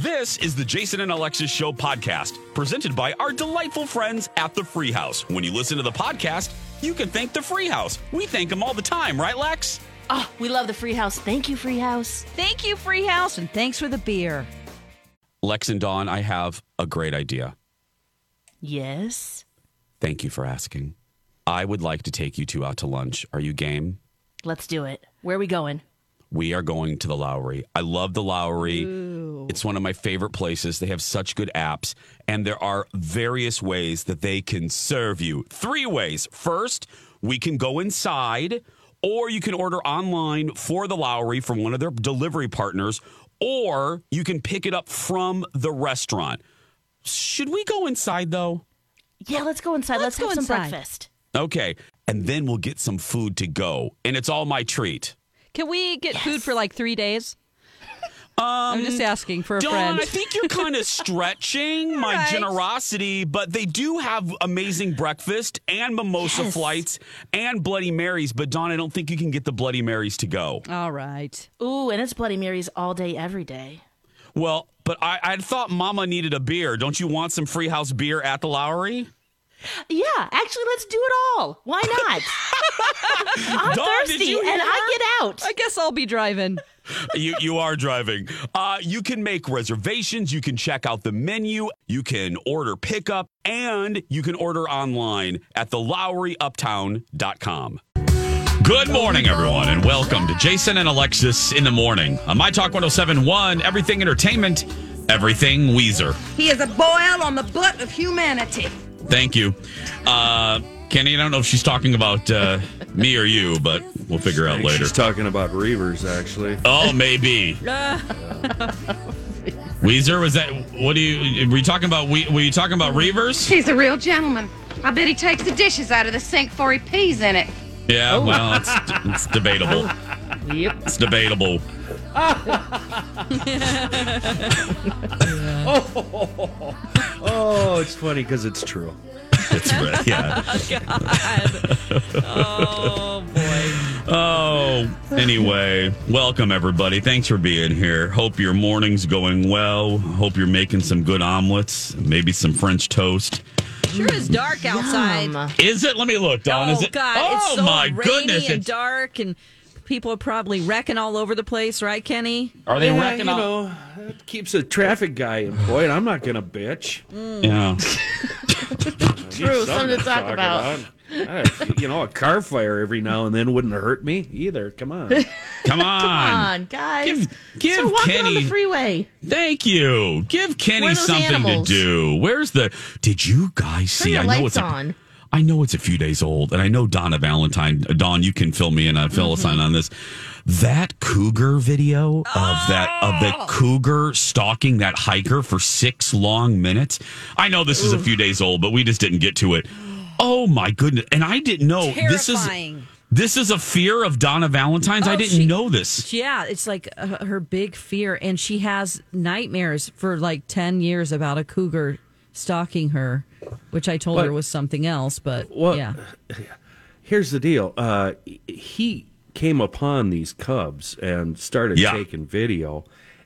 This is the Jason and Alexis Show podcast, presented by our delightful friends at the Free House. When you listen to the podcast, you can thank the Free House. We thank them all the time, right, Lex? Oh, we love the free house. Thank you, free house. Thank you, Free House, and thanks for the beer. Lex and Dawn, I have a great idea. Yes. Thank you for asking. I would like to take you two out to lunch. Are you game? Let's do it. Where are we going? We are going to the Lowry. I love the Lowry. It's one of my favorite places. They have such good apps, and there are various ways that they can serve you. Three ways. First, we can go inside, or you can order online for the Lowry from one of their delivery partners, or you can pick it up from the restaurant. Should we go inside though? Yeah, let's go inside. Let's Let's, have go some inside. breakfast. Okay. And then we'll get some food to go. And it's all my treat. Can we get food for like three days? I'm um, just asking for a Dawn, friend. I think you're kind of stretching my Right. generosity, but they do have amazing breakfast and mimosa Yes. flights and Bloody Marys. But Dawn, I don't think you can get the Bloody Marys to go. All right. Ooh, and it's Bloody Marys all day, every day. Well, but I, I thought Mama needed a beer. Don't you want some free house beer at the Lowry? Yeah, actually, let's do it all. Why not? I'm Dawn, thirsty, and her? I get out. I guess I'll be driving. You you are driving. Uh, you can make reservations. You can check out the menu. You can order pickup, and you can order online at thelowryuptown.com. Good morning, everyone, and welcome to Jason and Alexis in the morning on My Talk 1071, Everything Entertainment, Everything Weezer. He is a boil on the butt of humanity. Thank you. Uh, Kenny, I don't know if she's talking about uh, me or you, but we'll figure out later. She's talking about Rivers, actually. Oh, maybe. Weezer, was that? What do you? Were you talking about? We, were you talking about Rivers? He's a real gentleman. I bet he takes the dishes out of the sink before he pees in it. Yeah, oh. well, it's, it's debatable. Yep. It's debatable. Oh, it's funny because it's true. It's right. Yeah. Oh, God. Oh boy. Oh, anyway, welcome everybody. Thanks for being here. Hope your morning's going well. Hope you're making some good omelets, maybe some French toast. Sure is dark outside. Yum. Is it? Let me look, Dawn. oh is it? God! oh it's so my rainy goodness! and It's, dark, and people are probably wrecking all over the place, right, Kenny? are they yeah, wrecking you up? know, it keeps a traffic guy employed. I'm not going to bitch. Yeah. True, something to talk about. Uh, you know, a car fire every now and then wouldn't hurt me either. Come on. Come on. Come on, guys. Give- give so walking on Kenny- the freeway. Thank you. Give Kenny Where are those something animals? to do. Where's the? Did you guys Turn see? your I know it's a, on. I know it's a few days old, and I know Donna Valentine. uh, Dawn, you can fill me in on fill us in on this. That cougar video of that of the cougar stalking that hiker for six long minutes. I know this is a few days old, but we just didn't get to it. Oh my goodness! And I didn't know this is this is a fear of Donna Valentine's. I Oh, didn't she- know this. Yeah, it's like uh, her big fear, and she has nightmares for like ten years about a cougar stalking her, which I told her was something else. But Well, yeah, Here's the deal. Uh, he came upon these cubs and started Yeah. taking video,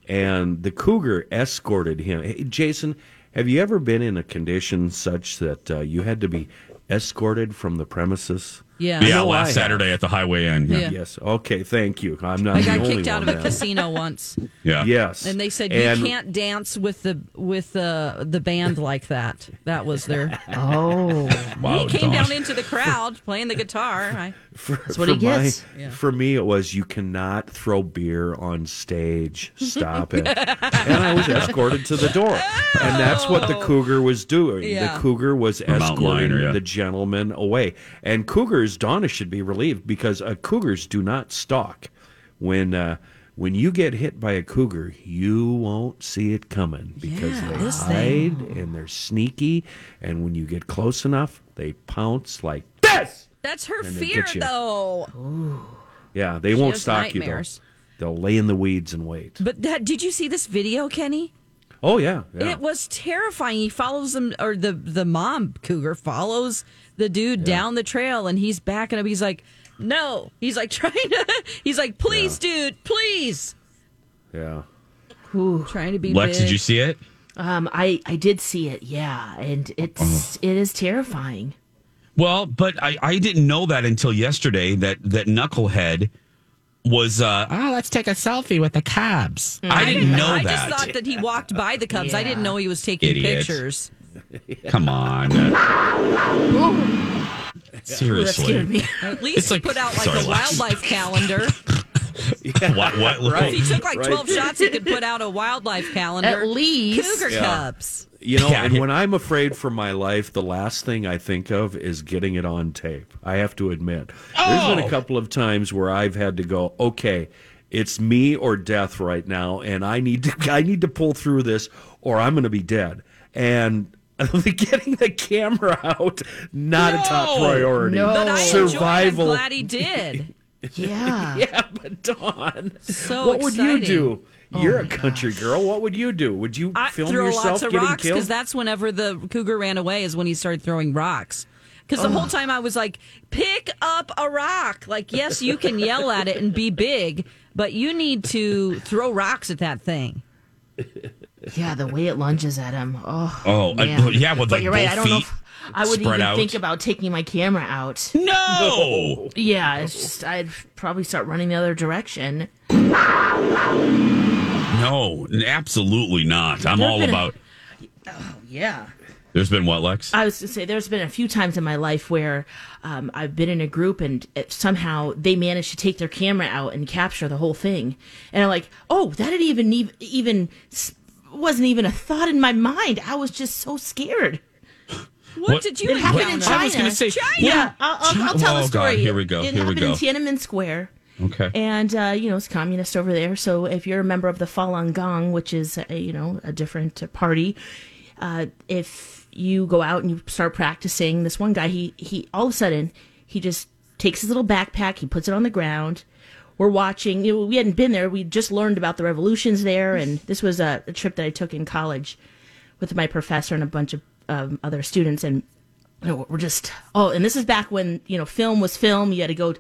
and the cougar escorted him. Hey, Jason, have you ever been in a condition such that uh, you had to be escorted from the premises? Yeah, Yeah, know I last have. Saturday at the highway end. Yeah. Yeah. Yes. Okay. Thank you. I'm not I the got only kicked out of one a casino once, yeah. Yes. and they said you And- can't dance with the with the the band like that. That was their. Oh. Wow, he came Dawn. down into the crowd playing the guitar. I, For, That's what he gets. My, Yeah. For me, it was you cannot throw beer on stage. Stop it. and I was escorted to the door. And that's what the oh. cougar was doing. Yeah. The cougar was escorting lion, yeah. the gentleman away. And cougars, Donna should be relieved because uh, cougars do not stalk. When uh, when you get hit by a cougar, you won't see it coming because Yeah, they hide and they're sneaky. And when you get close enough, they pounce like this. that's her fear, though. Yeah, they won't has stalk you though. They'll lay in the weeds and wait. But that, did you see this video, Kenny? Oh yeah, yeah. It was terrifying. He follows them, or the the mom cougar follows the dude down the trail, and he's backing up. He's like, "No," he's like trying to. He's like, "Please, dude, please." yeah. Trying to be Lex, big. did you see it? Um, I I did see it, yeah, and it's it is terrifying. Well, but I, I didn't know that until yesterday that that knucklehead was uh oh let's take a selfie with the Cubs. I didn't know I that. just thought that he walked by the Cubs. I didn't know he was taking Idiot. pictures. Come on. Seriously. At least like- put out like sorry, a wildlife calendar. What what If he took like Right. 12 shots, he could put out a wildlife calendar. At least. Cougar Yeah. Cubs. You know, Yeah. and when I'm afraid for my life, the last thing I think of is getting it on tape. I have to admit. There's been Oh. a couple of times where I've had to go, okay, it's me or death right now, and I need to I need to pull through this or I'm gonna be dead. And getting the camera out, not a top priority. No. But I enjoyed it. I'm Survival. glad he did. Yeah. Yeah, but Dawn, So what would you do? Oh You're a country girl. What would you do? Would you I film throw yourself lots of getting rocks killed? because that's whenever the cougar ran away is when he started throwing rocks. Because the whole oh. time I was like, pick up a rock. Like, yes, you can yell at it and be big, but you need to throw rocks at that thing. Yeah, the way it lunges at him. Oh, Oh, I- man. yeah, but like, you're right. I don't know. If I would spread even out. think about taking my camera out. No. Yeah, it's just I'd probably start running the other direction. No, absolutely not. I'm all been a- about Yeah. There's been what, Lex? I was going to say there's been a few times in my life where um, I've been in a group and it, somehow they managed to take their camera out and capture the whole thing, and I'm like, oh, that didn't even ev- even wasn't even a thought in my mind. I was just so scared. What, What- did you It happened in China. I was gonna say- China. Yeah, I'll, I'll, I'll tell Oh, the story. God, here we go, It here we happened go. in Tiananmen Square. Okay. And uh, you know it's communist over there. So if you're a member of the Falun Gong, which is a, you know a different uh, party, uh, if you go out and you start practicing, this one guy he he all of a sudden he just takes his little backpack, he puts it on the ground. We're watching. You know, we hadn't been there. We just learned about the revolutions there, and this was a, a trip that I took in college with my professor and a bunch of um, other students, and you know, we're just oh, and this is back when you know film was film. You had to go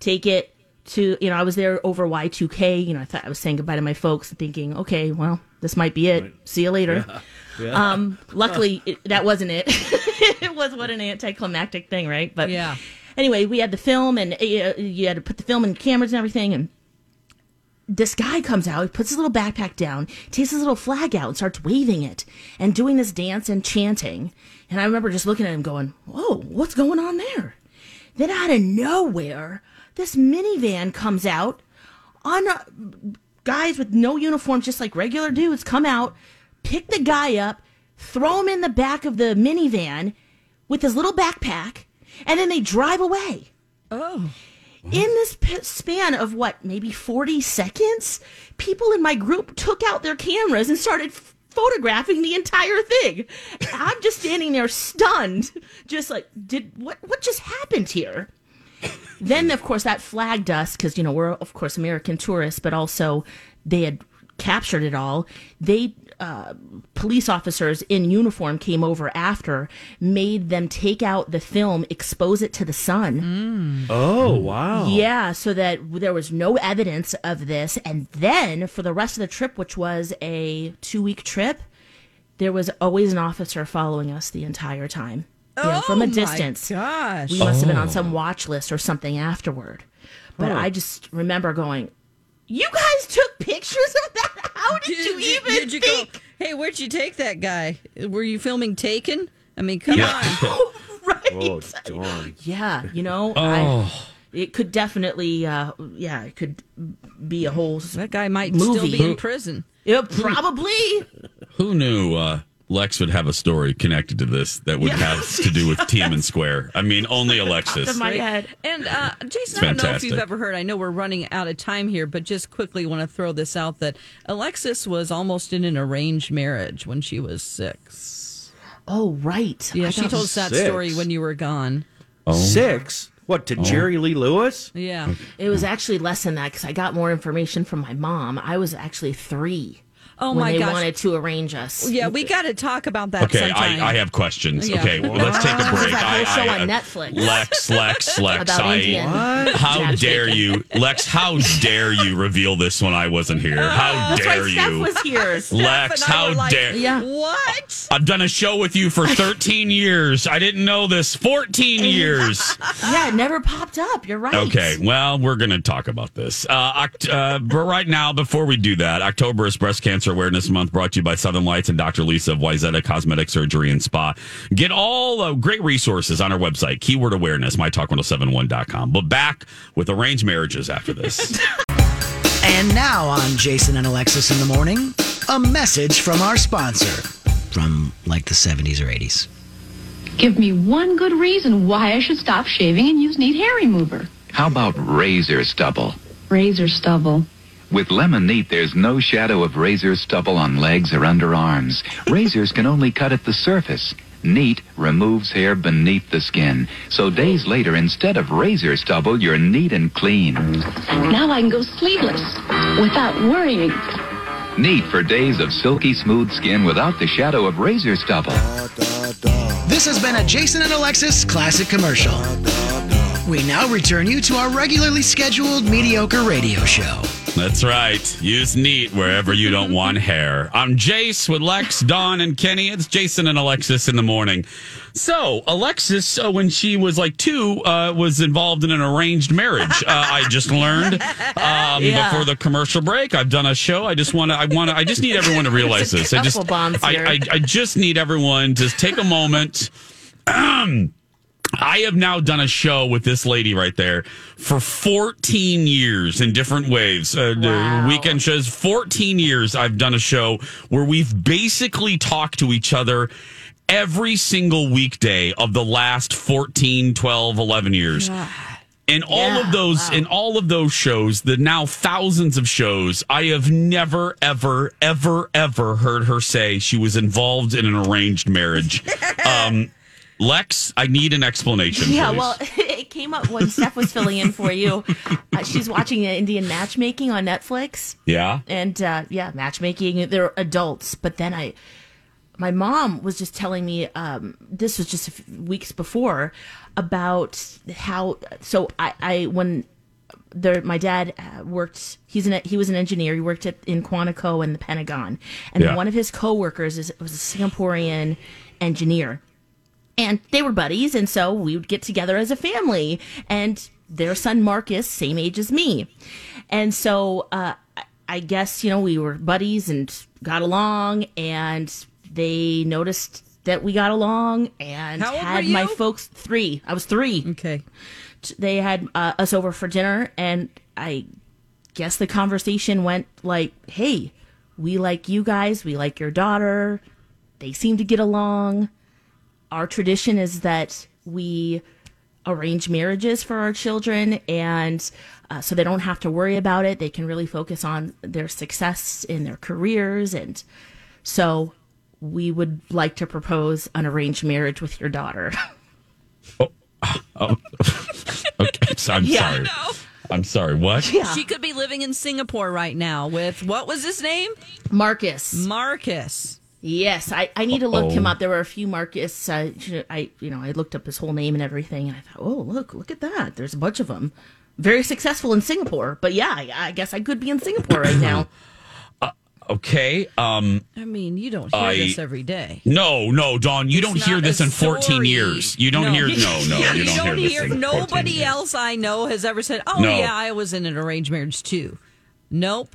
take it to you know I was there over Y2K. You know I thought I was saying goodbye to my folks, and thinking okay, well this might be it. See you later. Um, luckily it, that wasn't it. it was what an anticlimactic thing, right? But Yeah. Anyway, we had the film, and uh, you had to put the film in cameras and everything, and this guy comes out, he puts his little backpack down, takes his little flag out, and starts waving it and doing this dance and chanting. And I remember just looking at him going, Whoa, what's going on there? Then out of nowhere, this minivan comes out on uh, guys with no uniforms, just like regular dudes, come out, pick the guy up, throw him in the back of the minivan with his little backpack, and then they drive away. Oh. in this p- span of what maybe 40 seconds people in my group took out their cameras and started photographing the entire thing. I'm just standing there stunned just like did what what just happened here? Then of course that flagged us because you know we're of course american tourists but also they had captured it all. They uh, police officers in uniform came over after made them take out the film expose it to the sun oh wow! yeah, so that there was no evidence of this. And then for the rest of the trip, which was a two week trip, there was always an officer following us the entire time. You know, from Oh a my distance. gosh. We must have been Oh. on some watch list or something afterward. But Oh. I just remember going, You guys took pictures of that? How did, you even did you think? go, hey, where'd you take that guy? Were you filming Taken? I mean, come Yeah. on. right. Oh darn! Yeah, you know, Oh. I, it could definitely, uh, yeah, it could be a whole. That guy might still be in prison. Yeah, probably. Who knew uh, Lex would have a story connected to this that would Yeah. have to do with Tiananmen Square? I mean, only Alexis. of my head. And uh, Jason, I don't know if you've ever heard. I know we're running out of time here, but just quickly want to throw this out that Alexis was almost in an arranged marriage when she was six. Oh, right. Yeah, I she told us that six. story when you were gone. Oh. Six? What to Jerry Lee Lewis? Yeah. It was actually less than that because I got more information from my mom. I was actually three. Oh, when my they gosh. wanted to arrange us. Yeah, we got to talk about that Okay, sometime. I, I have questions. Yeah. Okay, well, let's take a break. That I- show I- on Netflix. Lex, Lex, Lex. About I, Indian how dare you, Lex? How dare you reveal this when I wasn't here? How That's dare why Steph you, was here. Lex? and How like, dare? Yeah. What? I've done a show with you for 13 years. I didn't know this. 14 years. yeah, it never popped up. You're right. Okay, well, we're going to talk about this. Uh, Oct- uh, but right now, before we do that, October is Breast Cancer Awareness Month brought to you by Southern Lights and Dr. Lisa of Wayzata Cosmetic Surgery and Spa. Get all uh, great resources on our website, keyword awareness, mytalk1071.com. But back with arranged marriages after this. And now on Jason and Alexis in the morning, a message from our sponsor from like the 70s or 80s. Give me one good reason why I should stop shaving and use Neet Hair Remover. How about razor stubble? Razor stubble. With Lemon Neet, there's no shadow of razor stubble on legs or underarms. Razors can only cut at the surface. Neet removes hair beneath the skin. So days later, instead of razor stubble, you're neat and clean. Now I can go sleeveless without worrying. Neet for days of silky smooth skin without the shadow of razor stubble. This has been a Jason and Alexis classic commercial. We now return you to our regularly scheduled mediocre radio show. That's right. Use Neet wherever you don't want hair. I'm Jace with Lex, Dawn, and Kenny. It's Jason and Alexis in the morning. So, Alexis, uh, when she was like two, uh, was involved in an arranged marriage. Uh, I just learned um, Yeah. before the commercial break. I've done a show. I just want to. I want to. I just need everyone to realize this. I just. I. I. I just need everyone to take a moment. I have now done a show with this lady right there for 14 years in different waves. Uh, Wow. weekend shows, 14 years I've done a show where we've basically talked to each other every single weekday of the last 14, 12, 11 years. In all Yeah, of those, in all of those shows, the now thousands of shows, I have never, ever, ever, ever heard her say she was involved in an arranged marriage. um, Lex, I need an explanation. Yeah, please. well, it came up when Steph was filling in for you. Uh, she's watching Indian matchmaking on Netflix. yeah. and uh, yeah, matchmaking. They're adults, but then I, my mom was just telling me um, this was just weeks before about how. So I, I when there, my dad uh, worked. He's an he was an engineer. He worked at in Quantico and the Pentagon, and Yeah. one of his coworkers is was a Singaporean engineer and they were buddies and so we would get together as a family. And their son marcus same age as me. And so uh, I- guess you know we were buddies and got along and they noticed that we got along and had my folks three. I was three. Okay. they had uh, us over for dinner and i guess the conversation went like hey we like you guys. We like your daughter. They seem to get along our tradition is that we arrange marriages for our children and uh, so they don't have to worry about it they can really focus on their success in their careers and so we would like to propose an arranged marriage with your daughter Oh, Okay. So I'm Yeah. sorry. I'm sorry. What? yeah. She could be living in Singapore right now with what was his name? marcus Marcus. Yes, I, I need to look him Uh-oh. up. There were a few Marcus. Uh, I you know I looked up his whole name and everything, and I thought, oh look, look at that. There's a bunch of them. Very successful in Singapore, but yeah, I, I guess I could be in Singapore right now. Okay. Um. I mean, you don't hear I- this every day. No, no, Dawn. You It's don't hear this a in 14 years. You don't hear. No, no. You, don't, hear this. in 14 Nobody years. else I know has ever said, "Oh No. yeah, I was in an arranged marriage too." Nope.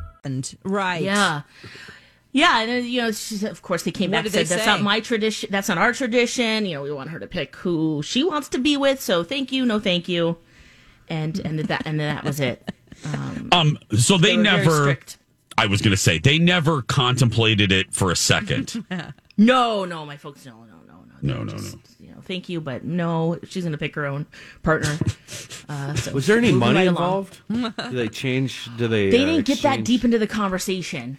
And right. Yeah. Yeah, and you know, she's, of course, they came What back and said that's say? not my tradition. That's not our tradition. You know, we want her to pick who she wants to be with. So thank you, no thank you, and and that and that was it. Um, so they, They were very never. strict. I was going to say they never contemplated it for a second. No, no, my folks, no, no, no, no. no, no, no. You know, thank you, but no, she's going to pick her own partner. Uh, so Was there any money right involved? do they change? Do they? They uh, didn't get that deep into the conversation,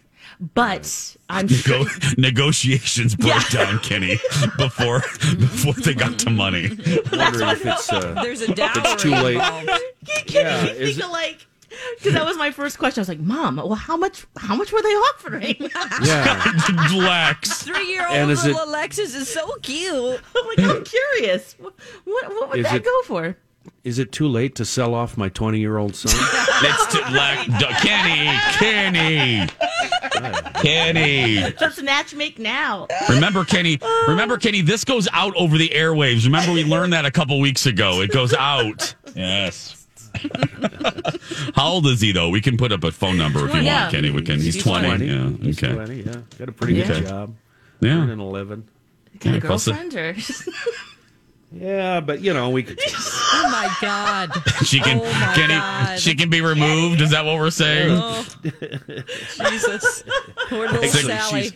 but I'm Go, negotiations broke Yeah. down, Kenny, before before they got to money. Wondering if it's. Uh, There's a dowry it's too late. involved. yeah, think it- of like because that was my first question. I was like, "Mom, well, how much? How much were they offering?" yeah. Lex. Three-year-old And is little it- Alexis is so cute. I'm like, I'm curious. What what, what would Is that it- go for? Is it too late to sell off my 20 year old son? It's to, Lex, D- Kenny, Kenny, Kenny. Let's match make now. Remember, Kenny. Remember, Kenny. This goes out over the airwaves. Remember, we learned that a couple weeks ago. It goes out. Yes. How old is he though? We can put up a phone number if you Yeah. want, Kenny. We can. He's, He's twenty. 20. Yeah. He's Okay. 20, yeah. Got a pretty Yeah. good job. Yeah. Earning 11. Got a Yeah, plus the- girlfriend or Yeah, but you know, we could. Oh my god. She can. Oh, my Kenny. God. She can be removed. Is that what we're saying? Oh, Jesus. Poor little Sally. she's,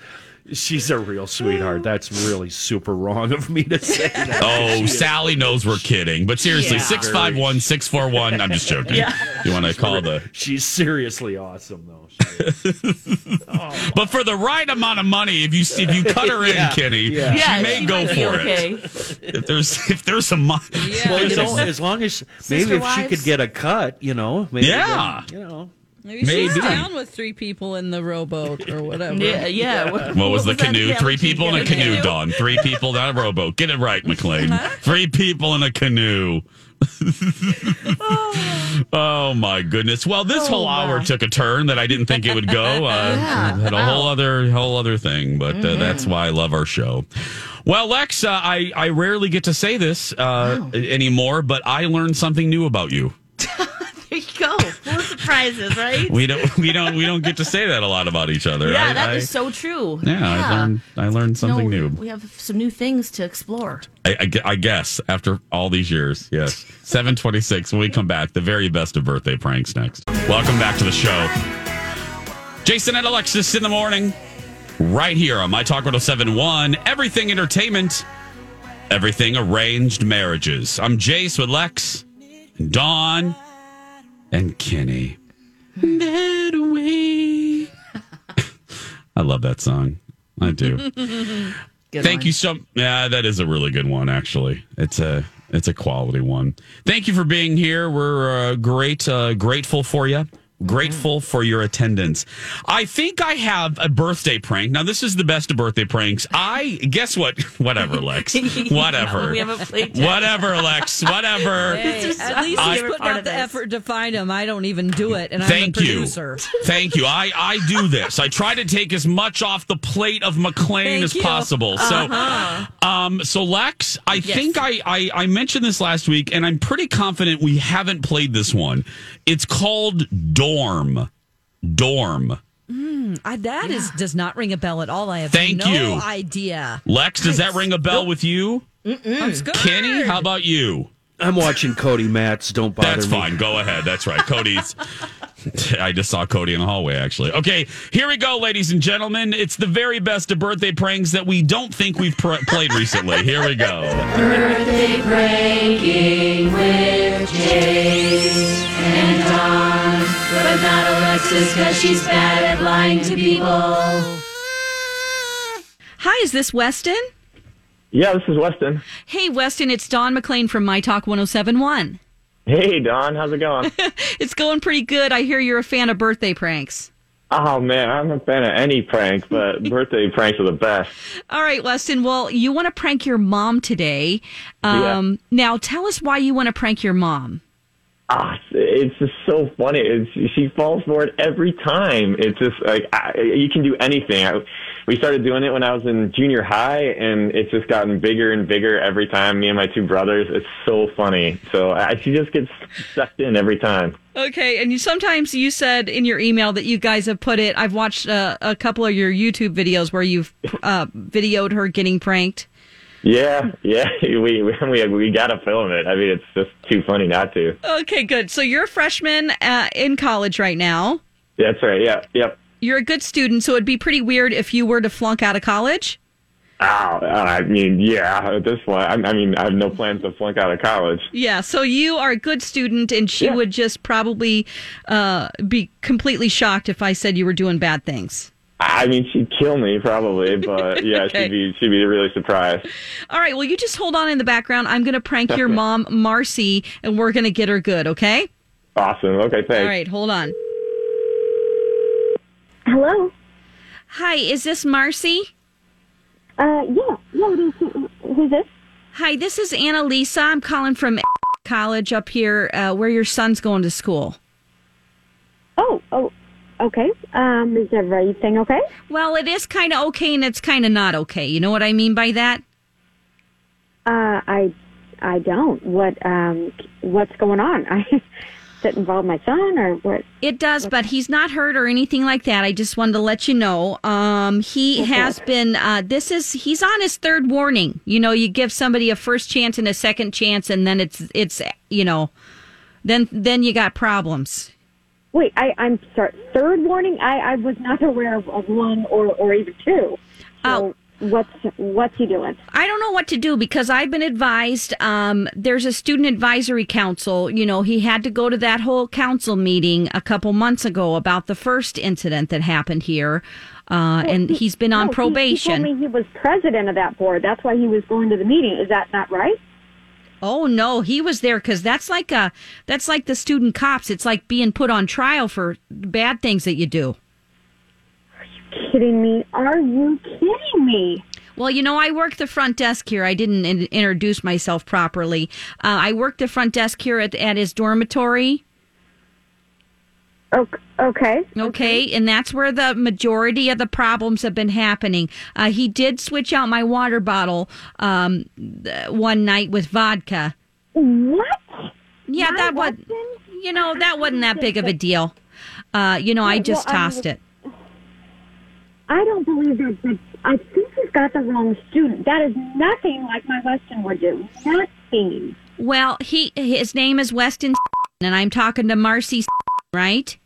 she's a real sweetheart. That's really super wrong of me to say that. Oh, Sally knows we're kidding. But seriously, Yeah. 651 641. I'm just joking. You want to call the. She's seriously awesome, though. She is. But for the right amount of money, if you if you cut her in, Yeah. Kenny, Yeah. yeah, she may she go might for be it. If there's if there's a money, Yeah. well, you know, as long as maybe Sister if she could get a cut, you know, maybe Yeah. then, you know. Maybe she's Maybe. down with three people in the rowboat or whatever. Yeah, yeah. What, What was the that canoe? Three people in a Yeah, canoe, Dawn. Three people down a rowboat. Get it right, McLean. Three people in a canoe. oh my goodness! Well, this Oh, whole hour my. took a turn that I didn't think it would go. Uh, Yeah. Had a whole other whole other thing, but uh, that's why I love our show. Well, Lex, uh, I I rarely get to say this uh, anymore, but I learned something new about you. There you go. Full of surprises, right? We don't we don't we don't get to say that a lot about each other. yeah, I- that is I- so true. Yeah, I learned I learned something No, new. We have some new things to explore. I, I I guess after all these years, yes. 726 when we come back, the very best of birthday pranks next. Welcome back to the show. Jason and Alexis in the morning, right here on My Talk 1071, Everything Entertainment, Everything Arranged Marriages. I'm Jace with Lex, Dawn, and Kenny. That way. I love that song. I do. Thank one. you so. Yeah, that is a really good one. Actually, it's a it's a quality one. Thank you for being here. We're uh, great, uh, grateful for you. Grateful for your attendance. I think I have a birthday prank. Now, this is the best of birthday pranks. I guess what? Whatever, Lex. Whatever. we haven't played yet. Whatever, Lex. Whatever. Hey, is at least my he's favorite out the this. effort to find him. I don't even do it, and Thank I'm the you. producer. Thank you. I, I do this. I try to take as much off the plate of McLean Thank as you. possible. So, um, so Lex, I think I, I I mentioned this last week, and I'm pretty confident we haven't played this one. It's called Dorm. Dorm. Hmm, I, that is does not ring a bell at all. I have Thank no you. idea. Lex, does that ring a bell with you? I'm scared. Kenny, how about you? I'm watching Cody Matz. Dawn't bother That's me. fine. Go ahead. That's right. Cody's. I just saw Cody in the hallway, actually. Okay, here we go, ladies and gentlemen. It's the very best of birthday pranks that we don't think we've pr- played recently. Here we go. Birthday pranking with Jay and Don. But not Alexis, cause she's bad at lying to people. Hi, is this Weston? Yeah, this is Weston. Hey, Weston, it's Dawn McLean from My Talk 1071. Hey, Dawn, how's it going? It's going pretty good. I hear you're a fan of birthday pranks. oh man, I'm a fan of any prank, but birthday pranks are the best. All right, Weston. Well, you want to prank your mom today. Um, Now, tell us why you want to prank your mom. Ah, it's just so funny. It's, she falls for it every time. It's just like I, you can do anything. I, we started doing it when I was in junior high, and it's just gotten bigger and bigger every time. Me and my two brothers. It's so funny. So I, she just gets sucked in every time. Okay, and you sometimes you said in your email that you guys have put it. I've watched uh, a couple of your YouTube videos where you've uh, videoed her getting pranked. Yeah, yeah. We we we got to film it. I mean, it's just too funny not to. Okay, good. So you're a freshman uh, in college right now. That's right. Yeah. Yep. You're a good student, so it'd be pretty weird if you were to flunk out of college. Oh, I mean, yeah. At this point, I, I mean, I have no plans to flunk out of college. Yeah, so you are a good student, and she would just probably uh, be completely shocked if I said you were doing bad things. I mean, she'd kill me probably, but yeah, Okay. she'd be she'd be really surprised. All right, well, you just hold on in the background. I'm going to prank your mom, Marcy, and we're going to get her good, okay? Awesome. Okay, thanks. All right, hold on. Hello. Hi, is this Marcy? Uh, yeah, yeah. It is. Who's this? Hi, this is Annalisa. I'm calling from college up here uh, where your son's going to school. Oh, oh, okay. Um, is everything okay? Well, it is kind of okay and it's kind of not okay. You know what I mean by that? Uh, I, I don't. What, um, what's going on? I, does it involve my son or what? It does, but he's not hurt or anything like that. I just wanted to let you know. Um, he Okay. has been. Uh, this is he's on his third warning. You know, you give somebody a first chance and a second chance, and then it's it's you know, then then you got problems. Wait, I, I'm sorry. Third warning. I, I was not aware of, of one or, or even two. So what's, what's he doing? I don't know what to do because I've been advised. Um, there's a student advisory council. You know, he had to go to that whole council meeting a couple months ago about the first incident that happened here, uh, and he's been on No, he- probation. He, told me he was president of that board. That's why he was going to the meeting. Is that not right? Oh no, he was there because that's like a that's like the student cops. It's like being put on trial for bad things that you do. Are you kidding me? Are you kidding me? Well, you know, I work the front desk here. I didn't in- introduce myself properly. Uh, I work the front desk here at, at his dormitory. Okay. Okay, and that's where the majority of the problems have been happening. Uh, he did switch out my water bottle um, one night with vodka. What? Yeah, that was. You know, that wasn't that big of a deal. Uh, you know, I just well, tossed mean, it. I don't believe that. But I think he's got the wrong student. That is nothing like my Weston would do. Nothing. Well, he his name is Weston, and I'm talking to Marcy, right?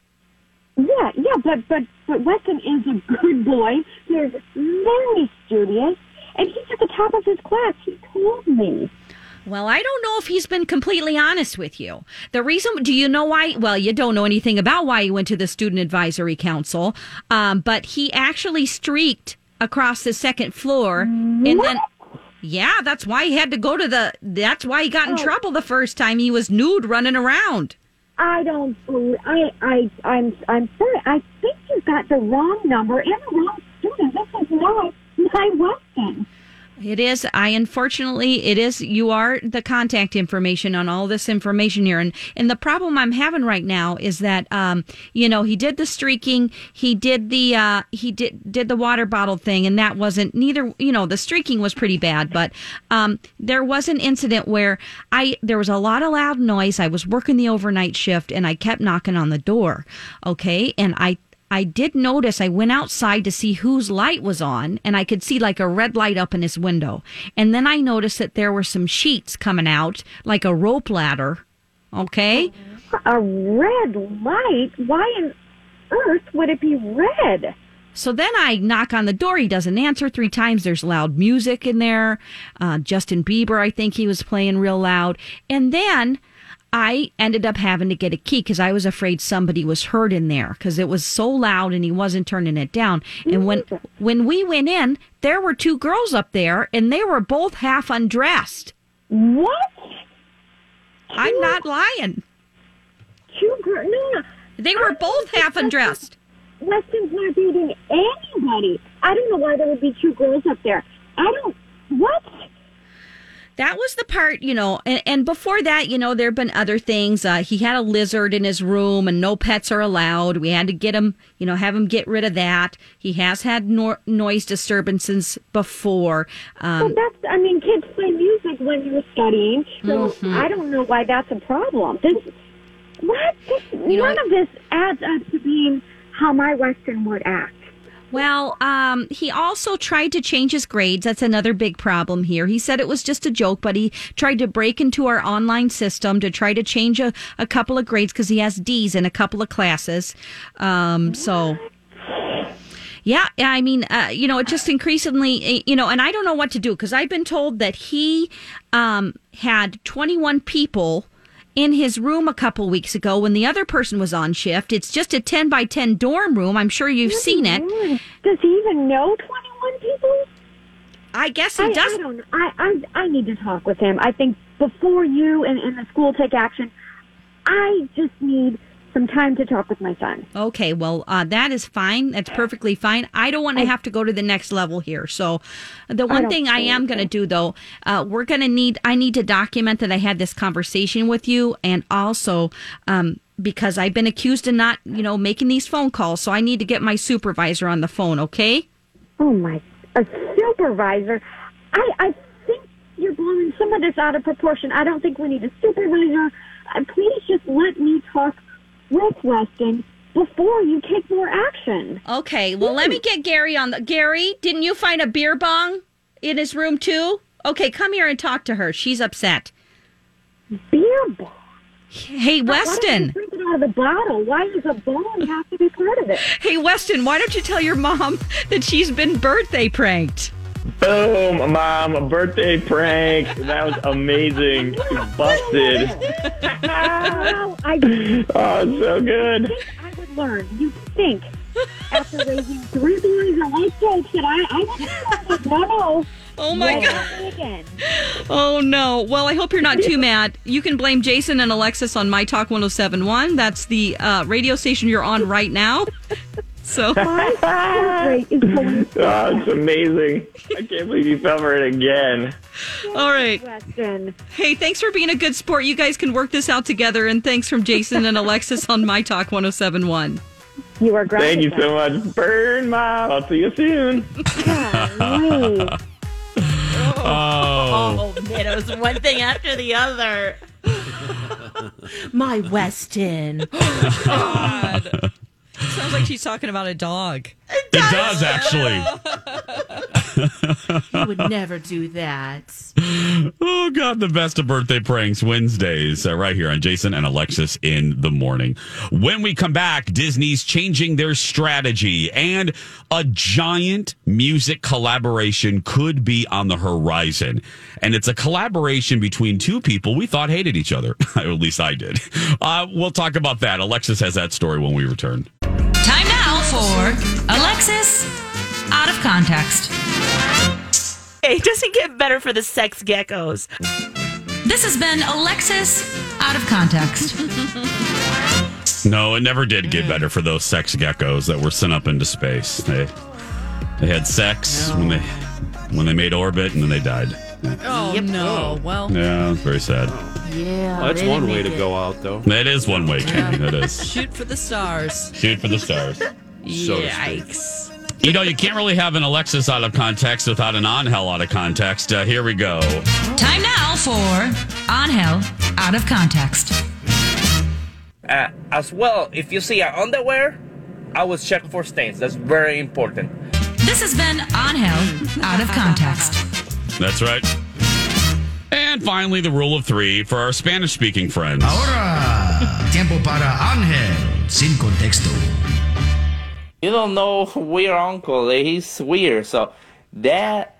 Yeah, yeah, but but but Weston is a good boy. He's very studious, and he's at the top of his class. He told me. Well, I don't know if he's been completely honest with you. The reason, do you know why? Well, you don't know anything about why he went to the Student Advisory Council, um, but he actually streaked across the second floor. And then, yeah, that's why he had to go to the, that's why he got in Oh. trouble the first time. He was nude running around. I don't. I I I'm I'm sorry. I think you've got the wrong number and the wrong student. This is not my Weston. It is. I unfortunately, it is. You are the contact information on all this information here, and and the problem I'm having right now is that, um, you know, he did the streaking, he did the, uh, he did did the water bottle thing, and that wasn't neither. You know, the streaking was pretty bad, but um, there was an incident where I there was a lot of loud noise. I was working the overnight shift, and I kept knocking on the door. Okay, and I I did notice I went outside to see whose light was on and I could see like a red light up in his window. And then I noticed that there were some sheets coming out like a rope ladder. Okay? A red light? Why on earth would it be red? So then I knock on the door. He doesn't answer three times. There's loud music in there. Uh, Justin Bieber, I think he was playing real loud. And then I ended up having to get a key because I was afraid somebody was hurt in there because it was so loud and he wasn't turning it down. And when mm. when we went in, there were two girls up there and they were both half undressed. What? I'm not lying. Two girls? No, no. They were both half undressed. Weston's not dating anybody. I don't know why there would be two girls up there. I don't. What? That was the part, you know, and, and before that, you know, there have been other things. Uh, he had a lizard in his room and no pets are allowed. We had to get him, you know, have him get rid of that. He has had no- noise disturbances before. Um, well, that's. I mean, kids play music when you're studying, so Mhm. I don't know why that's a problem. This, what? This, know none what? of this adds up to being how my Weston would act. Well, um, he also tried to change his grades. That's another big problem here. He said it was just a joke, but he tried to break into our online system to try to change a, a couple of grades because he has D's in a couple of classes. Um, so. Yeah, I mean, uh, you know, it just increasingly, you know, and I don't know what to do because I've been told that he um, had 21 people in his room a couple weeks ago when the other person was on shift. It's just a 10 by 10 dorm room. I'm sure you've seen it. Does he even know 21 people? I guess he I, does. I don't. I, I I need to talk with him. I think before you and, and the school take action, I just need some time to talk with my son. Okay, well, uh, that is fine. That's perfectly fine. I don't want to have to go to the next level here. So, the one don't thing I am going to do, though, uh, we're going to need, I need to document that I had this conversation with you and also, um, because I've been accused of not, you know, making these phone calls. So I need to get my supervisor on the phone, okay? Oh my, a supervisor. I I think you're blowing some of this out of proportion. I don't think we need a supervisor. Uh, please just let me talk with Weston before you take more action. Okay, well, let me hmm. get Gary on the. Gary, didn't you find a beer bong in his room too? Okay, come here and talk to her. She's upset. Beer bong? Hey, Weston. out of the bottle? Why does a bong have to be part of it? Hey, Weston, why don't you tell your mom that she's been birthday pranked? Boom, mom, a birthday prank. That was amazing. Busted. Well, I Oh, so good. I would learn. You think after raising three boys and like jokes that I I would no no. Oh my Never God. Again. Oh no. Well, I hope you're not too mad. You can blame Jason and Alexis on My Talk 1071. That's the uh, radio station you're on right now. So My heart rate is going Oh, it's ah, amazing. I can't believe you fell for it again. All right. Weston. Hey, thanks for being a good sport. You guys can work this out together. And thanks from Jason and Alexis on My Talk 1071. You are great. Thank you so much. Burn, mom. I'll see you soon. Golly. Oh. Oh man, it was one thing after the other. My Weston. Oh, Sounds like she's talking about a dog. It does actually. He would never do that. Oh God, the best of birthday pranks Wednesdays uh, right here on Jason and Alexis in the morning. When we come back, Disney's changing their strategy and a giant music collaboration could be on the horizon. And it's a collaboration between two people we thought hated each other. At least I did. Uh, we'll talk about that. Alexis has that story when we return. Time now for Alexis Out of Context. Hey, it doesn't get better for the sex geckos. This has been Alexis Out of Context. No, it never did get better for those sex geckos that were sent up into space. They they had sex when they when they made orbit and then they died. Oh, no. Well, Yeah, it's very sad. Yeah. Well, that's one way to it. go out, though. That is one way, Kenny. That is. shoot for the stars. Shoot for the stars. So. Yikes. You know, you can't really have an Alexis out of context without an on hell out of context. Uh, here we go. Time now for On Hell Out of Context. Uh, as well, if you see our underwear, I will check for stains. That's very important. This has been On Hell Out of Context. That's right. And finally, the rule of three for our Spanish speaking friends. Ahora, tiempo para Ángel sin contexto. You don't know weird uncle. He's weird. So that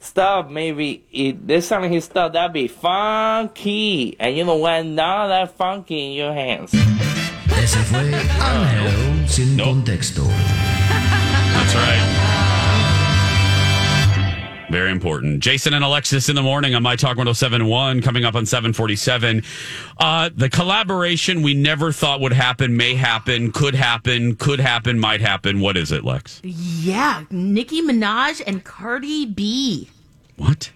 stuff, maybe it, there's some of his stuff that'd be funky, and you know when not that funky in your hands. Ese fue Ángel sin contexto. That's right. Very important. Jason and Alexis in the morning on My Talk 1071 coming up on 747. Uh, the collaboration we never thought would happen may happen, could happen, could happen, might happen. What is it, Lex? Yeah, Nicki Minaj and Cardi B. What?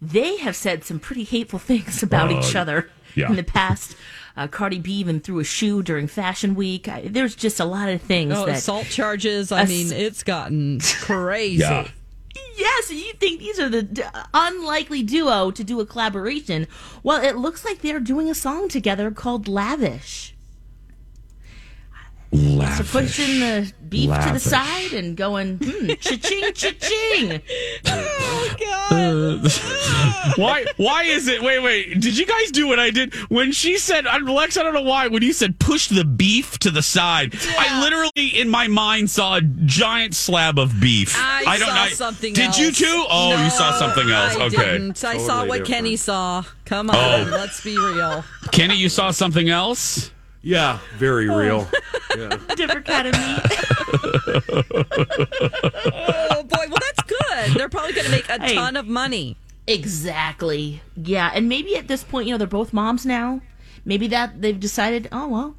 They have said some pretty hateful things about Uh, each other yeah. in the past. Uh, Cardi B even threw a shoe during Fashion Week. I, there's just a lot of things Oh, that assault charges. I Ass- mean, it's gotten crazy. Yeah. Yes, you think these are the d- unlikely duo to do a collaboration. Well, it looks like they're doing a song together called Lavish. So Lavish. pushing the beef to the side and going, hmm, cha-ching, cha-ching. Oh Uh, why? Why is it? Wait, wait. Did you guys do what I did when she said? I'm Lex. I don't know why. When you said push the beef to the side, I literally in my mind saw a giant slab of beef. I, don't saw know. something Did else. you too? Oh, you saw something else. I okay. didn't. I saw what Kenny saw. Come on, Oh. let's be real. Kenny, you saw something else? Yeah, very real. Yeah. Different kind of meat. Oh boy, well that's good. They're probably going to make a Hey. ton of money. Exactly. Yeah, and maybe at this point, you know, they're both moms now. Maybe that they've decided, oh well,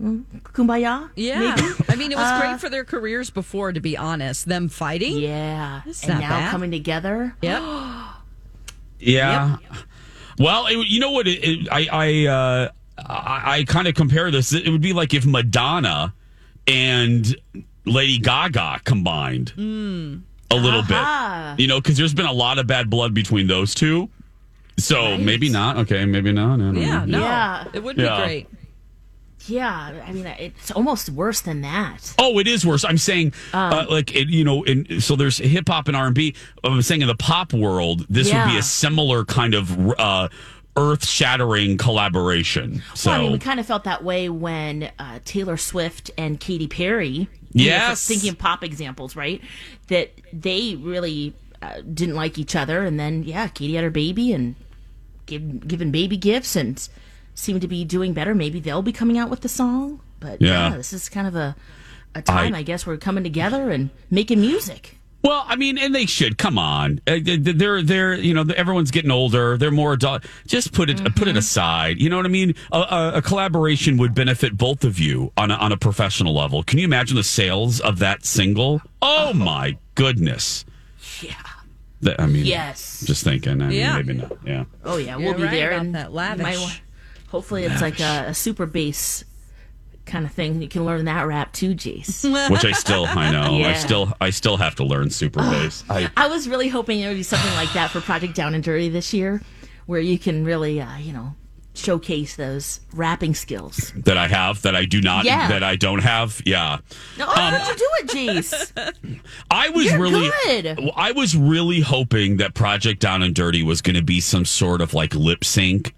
mm, kumbaya. Yeah, maybe? I mean, it was Uh, great for their careers before, to be honest. Them fighting, Yeah, It's and not now bad. coming together. Yep. Yeah. Well, it, you know what? It, it, I I uh, I, I kind of compare this. It would be like if Madonna and Lady Gaga combined a little Aha. bit. You know, because there's been a lot of bad blood between those two. So maybe not. Okay, maybe not. Yeah, know. no, Yeah. it would Yeah. be great. Yeah, I mean, it's almost worse than that. Oh, it is worse. I'm saying, uh, like, it, you know, in, so there's hip hop and R and B. I'm saying in the pop world, this would be a similar kind of uh, earth shattering collaboration. So Well, I mean, we kind of felt that way when uh, Taylor Swift and Katy Perry. you know, Yes. thinking of pop examples, right? That they really uh, didn't like each other, and then yeah, Katy had her baby and give, given baby gifts and seemed to be doing better. Maybe they'll be coming out with the song, but Yeah. yeah, this is kind of a a time, I- I, guess, we're coming together and making music. Well, I mean, and they should come on. Uh, They're they're you know everyone's getting older. They're more adult. Just put it put Mm-hmm. it aside. You know what I mean? A, a, a collaboration would benefit both of you on a, on a professional level. Can you imagine the sales of that single? Oh my goodness! Yeah. I mean, Yes. Just thinking. I mean, Yeah. maybe not. Yeah. Oh yeah, You're we'll be right there. about and that lavish. might wa- hopefully, it's like a, a super bass kind of thing. You can learn that rap too, Jace. Which I still I know. I still I still have to learn super bass. I I was really hoping there would be something like that for Project Down and Dirty this year, where you can really, uh, you know, showcase those rapping skills. that I have that I do not Yeah. that I don't have. Yeah. No, oh, how'd you do it, Jace? I was You're really good. I was really hoping that Project Down and Dirty was going to be some sort of like lip sync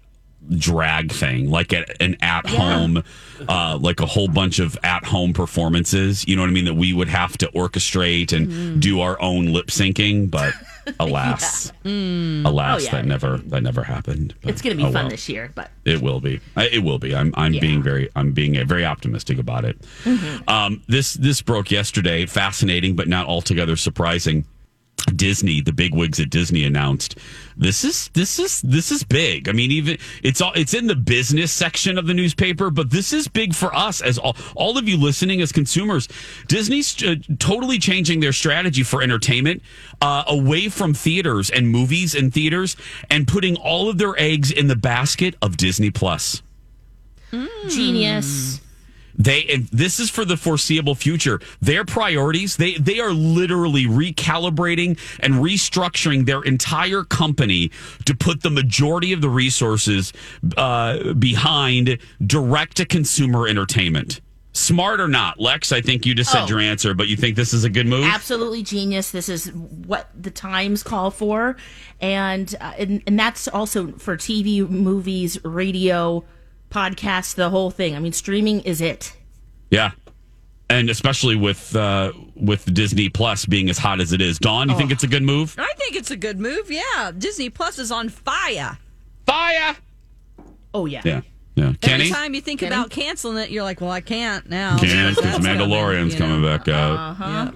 drag thing, like at an at home, uh, like a whole bunch of at home performances. You know what I mean? That we would have to orchestrate and Mm-hmm. do our own lip syncing, but alas, alas, Oh, yeah. that never that never happened. But, It's going to be oh, fun well. this year, but It will be. I- It will be. I'm. I'm Yeah. being very. I'm being very optimistic about it. Mm-hmm. Um, this this broke yesterday. Fascinating, but not altogether surprising. Disney, the big wigs at Disney announced this is this is this is big. I mean, even it's all it's in the business section of the newspaper, but this is big for us as all all of you listening as consumers. Disney's uh, totally changing their strategy for entertainment uh, away from theaters and movies and theaters, and putting all of their eggs in the basket of Disney Plus. genius. They and this is for the foreseeable future. Their priorities, they they are literally recalibrating and restructuring their entire company to put the majority of the resources uh, behind direct to consumer entertainment. Smart or not, Lex? I think you just said Oh. your answer, but you think this is a good move? Absolutely genius. This is what the times call for, and uh, and, and that's also for TV, movies, radio, podcasts, the whole thing. I mean, streaming is it. Yeah. and especially with uh, with Disney Plus being as hot as it is. Dawn, you think it's a good move? I think it's a good move. Yeah, Disney Plus is on fire. Fire. Oh yeah. Yeah, yeah. Kenny, Every time you think about canceling it, you're like, well, I can't now. can't because That's coming, Mandalorian's you know. coming back out. Uh-huh.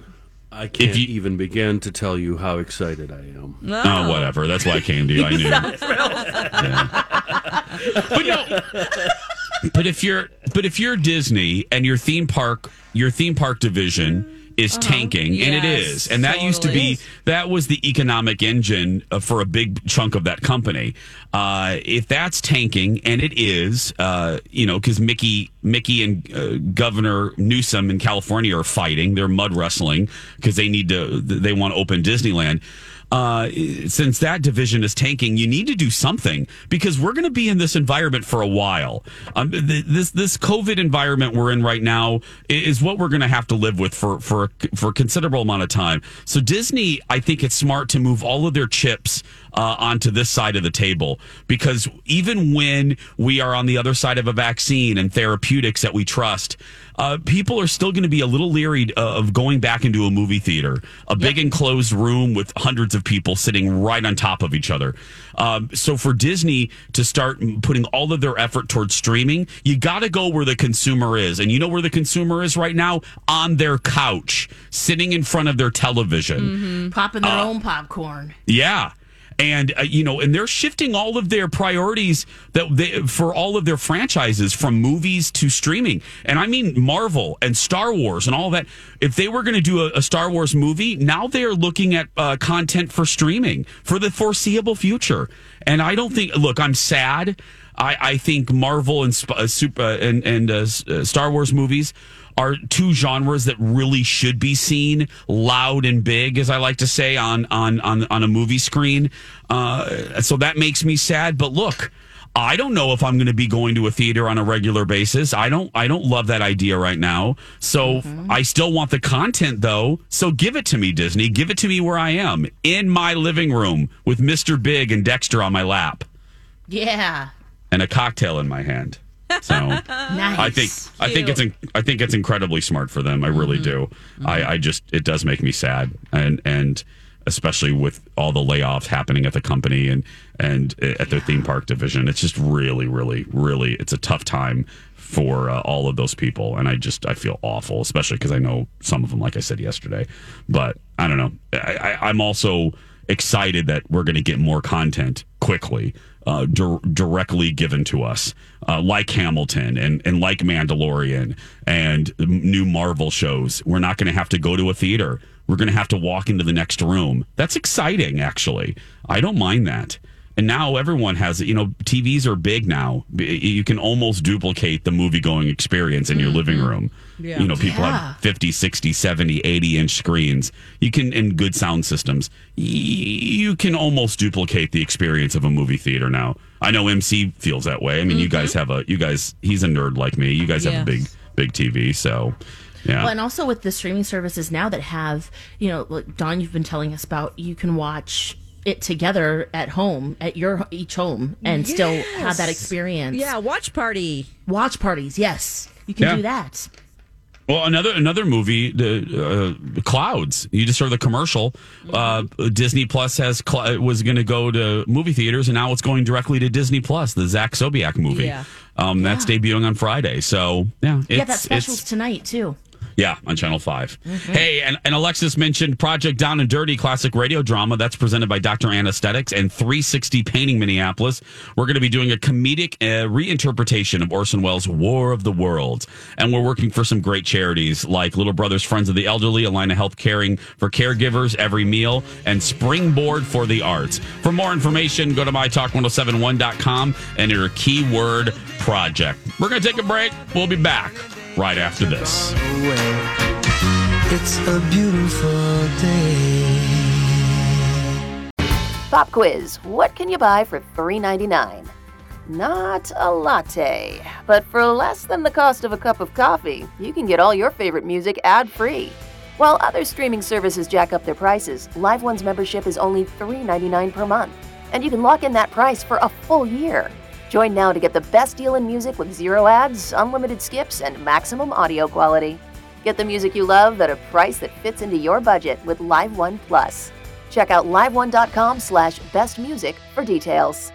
I can't even begin to tell you how excited I am. Oh, whatever. That's why I came to you. I knew. But no. But if you're but if you're Disney and your theme park your theme park division is tanking and it Yes, is and that used to be that was the economic engine uh, for a big chunk of that company. Uh, if that's tanking and it is uh, you know because mickey mickey and uh, governor newsom in california are fighting they're mud wrestling because they need to they want to open disneyland uh, since that division is tanking, you need to do something because we're going to be in this environment for a while. Um, th- this this COVID environment we're in right now is what we're going to have to live with for for for a considerable amount of time. So Disney, I think it's smart to move all of their chips uh, onto this side of the table because even when we are on the other side of a vaccine and therapeutics that we trust, uh, people are still going to be a little leery uh, of going back into a movie theater, a big enclosed room with hundreds of people sitting right on top of each other. Um, so for Disney to start putting all of their effort towards streaming, you got to go where the consumer is, and you know where the consumer is right now on their couch, sitting in front of their television. Mm-hmm. Popping their Uh, own popcorn. Yeah. And uh, you know, and they're shifting all of their priorities that they for all of their franchises from movies to streaming. And I mean Marvel and Star Wars and all that. If they were going to do a, a Star Wars movie, now they are looking at uh, content for streaming for the foreseeable future. And I don't think. Look, I'm sad. I, I think Marvel and uh, Super and and uh, uh, Star Wars movies are two genres that really should be seen loud and big, as I like to say on on on, on a movie screen. Uh, so that makes me sad. But look. I don't know if I'm going to be going to a theater on a regular basis. I don't. I don't love that idea right now. So I still want the content though. So give it to me, Disney. Give it to me where I am in my living room with Mr. Big and Dexter on my lap Yeah. and a cocktail in my hand. So Nice. I think I think it's in, I think it's incredibly smart for them. I really do. I, I just it does make me sad and and especially with all the layoffs happening at the company and and at their theme park division. It's just really really really it's a tough time for uh, all of those people and I just I feel awful, especially because I know some of them like I said yesterday. But I don't know. I, I, I'm also excited that we're going to get more content quickly, uh, dir- directly given to us, uh, like Hamilton and, and like Mandalorian and new Marvel shows. We're not going to have to go to a theater. We're going to have to walk into the next room. That's exciting, actually. I don't mind that. And now everyone has, it. you know, TVs are big now. You can almost duplicate the movie going experience in your living mm-hmm. room. Yeah. You know, people Yeah. have 50, 60, 70, 80 inch screens. You can, in good sound systems, y- you can almost duplicate the experience of a movie theater now. I know MC feels that way. I mean, you mm-hmm. guys have a, you guys, he's a nerd like me. You guys have a big, big TV. So, yeah. Well, and also with the streaming services now that have, you know, like Dawn, you've been telling us about, you can watch it together at home, at your each home, and still have that experience. Yeah, watch party. Watch parties, yes. You can Yeah. do that. Well, another another movie, the uh, Clouds. You just heard the commercial. Uh, Disney Plus has cl- was going to go to movie theaters, and now it's going directly to Disney Plus. The Zach Sobiech movie. Yeah. Um, that's debuting on Friday. So yeah, yeah, it's, that special's it's tonight, too. Yeah on Channel 5 Mhm. Hey, and, and Alexis mentioned Project Down and Dirty classic radio drama that's presented by Dr. Anesthetics and 360 Painting Minneapolis. We're going to be doing a comedic uh, reinterpretation of Orson Welles' War of the Worlds, and we're working for some great charities like Little Brothers Friends of the Elderly, a line of health caring for caregivers every meal, and Springboard for the Arts. For more information, go to mytalk1071.com and enter keyword project. We're going to take a break. We'll be back right after this. It's a beautiful day. Pop quiz What can you buy for $3.99? Not a latte, but for less than the cost of a cup of coffee, you can get all your favorite music ad free. While other streaming services jack up their prices, Live One's membership is only $3.99 per month, and you can lock in that price for a full year. Join now to get the best deal in music with zero ads, unlimited skips, and maximum audio quality. Get the music you love at a price that fits into your budget with Live One Plus. Check out liveone.com slash bestmusic for details.